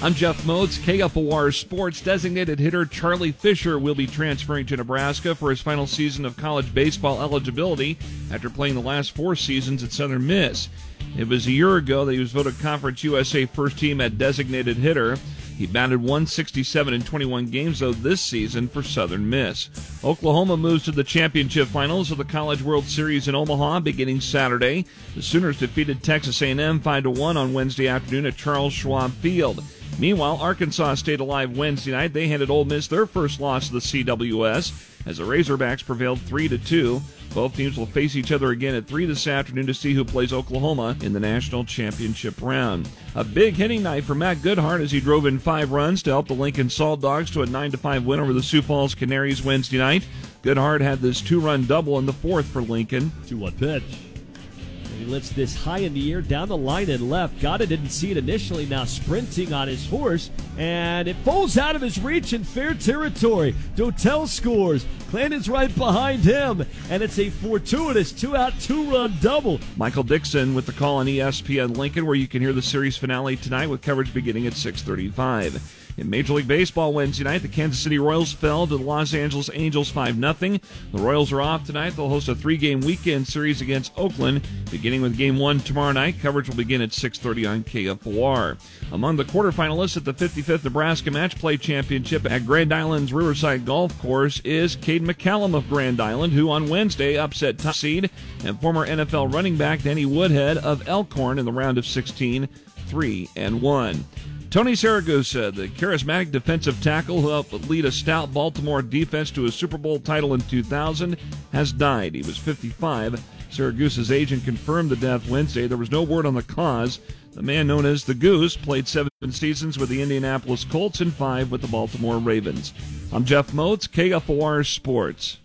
I'm Jeff Moats, KFOR Sports. Designated hitter Charlie Fisher will be transferring to Nebraska for his final season of college baseball eligibility after playing the last four seasons at Southern Miss. It was a year ago that he was voted Conference USA first team at designated hitter. He batted 167 in 21 games, though, this season for Southern Miss. Oklahoma moves to the championship finals of the College World Series in Omaha beginning Saturday. The Sooners defeated Texas A&M 5-1 on Wednesday afternoon at Charles Schwab Field. Meanwhile, Arkansas stayed alive Wednesday night. They handed Ole Miss their first loss to the CWS as the Razorbacks prevailed 3 to 2. Both teams will face each other again at 3 this afternoon to see who plays Oklahoma in the national championship round. A big hitting night for Matt Goodhart as he drove in five runs to help the Lincoln Salt Dogs to a 9 5 win over the Sioux Falls Canaries Wednesday night. Goodhart had this two run double in the fourth for Lincoln. 2 1 pitch. He lifts this high in the air, down the line and left. It, didn't see it initially. Now sprinting on his horse, and it falls out of his reach in fair territory. Dotel scores. Clandon's right behind him, and it's a fortuitous two-out, two-run double. Michael Dixon with the call on ESPN Lincoln, where you can hear the series finale tonight with coverage beginning at 6:35. In Major League Baseball Wednesday night, the Kansas City Royals fell to the Los Angeles Angels 5 0. The Royals are off tonight. They'll host a three game weekend series against Oakland, beginning with game one tomorrow night. Coverage will begin at 6.30 on KFOR. Among the quarterfinalists at the 55th Nebraska Match Play Championship at Grand Island's Riverside Golf Course is McCallum of Grand Island, who on Wednesday upset top seed and former NFL running back Danny Woodhead of Elkhorn in the round of 16, 3 and 1. Tony Siragusa, the charismatic defensive tackle who helped lead a stout Baltimore defense to a Super Bowl title in 2000, has died. He was 55. Siragusa's agent confirmed the death Wednesday. There was no word on the cause. The man known as the Goose played seven seasons with the Indianapolis Colts and five with the Baltimore Ravens. I'm Jeff Moats, KFOR Sports.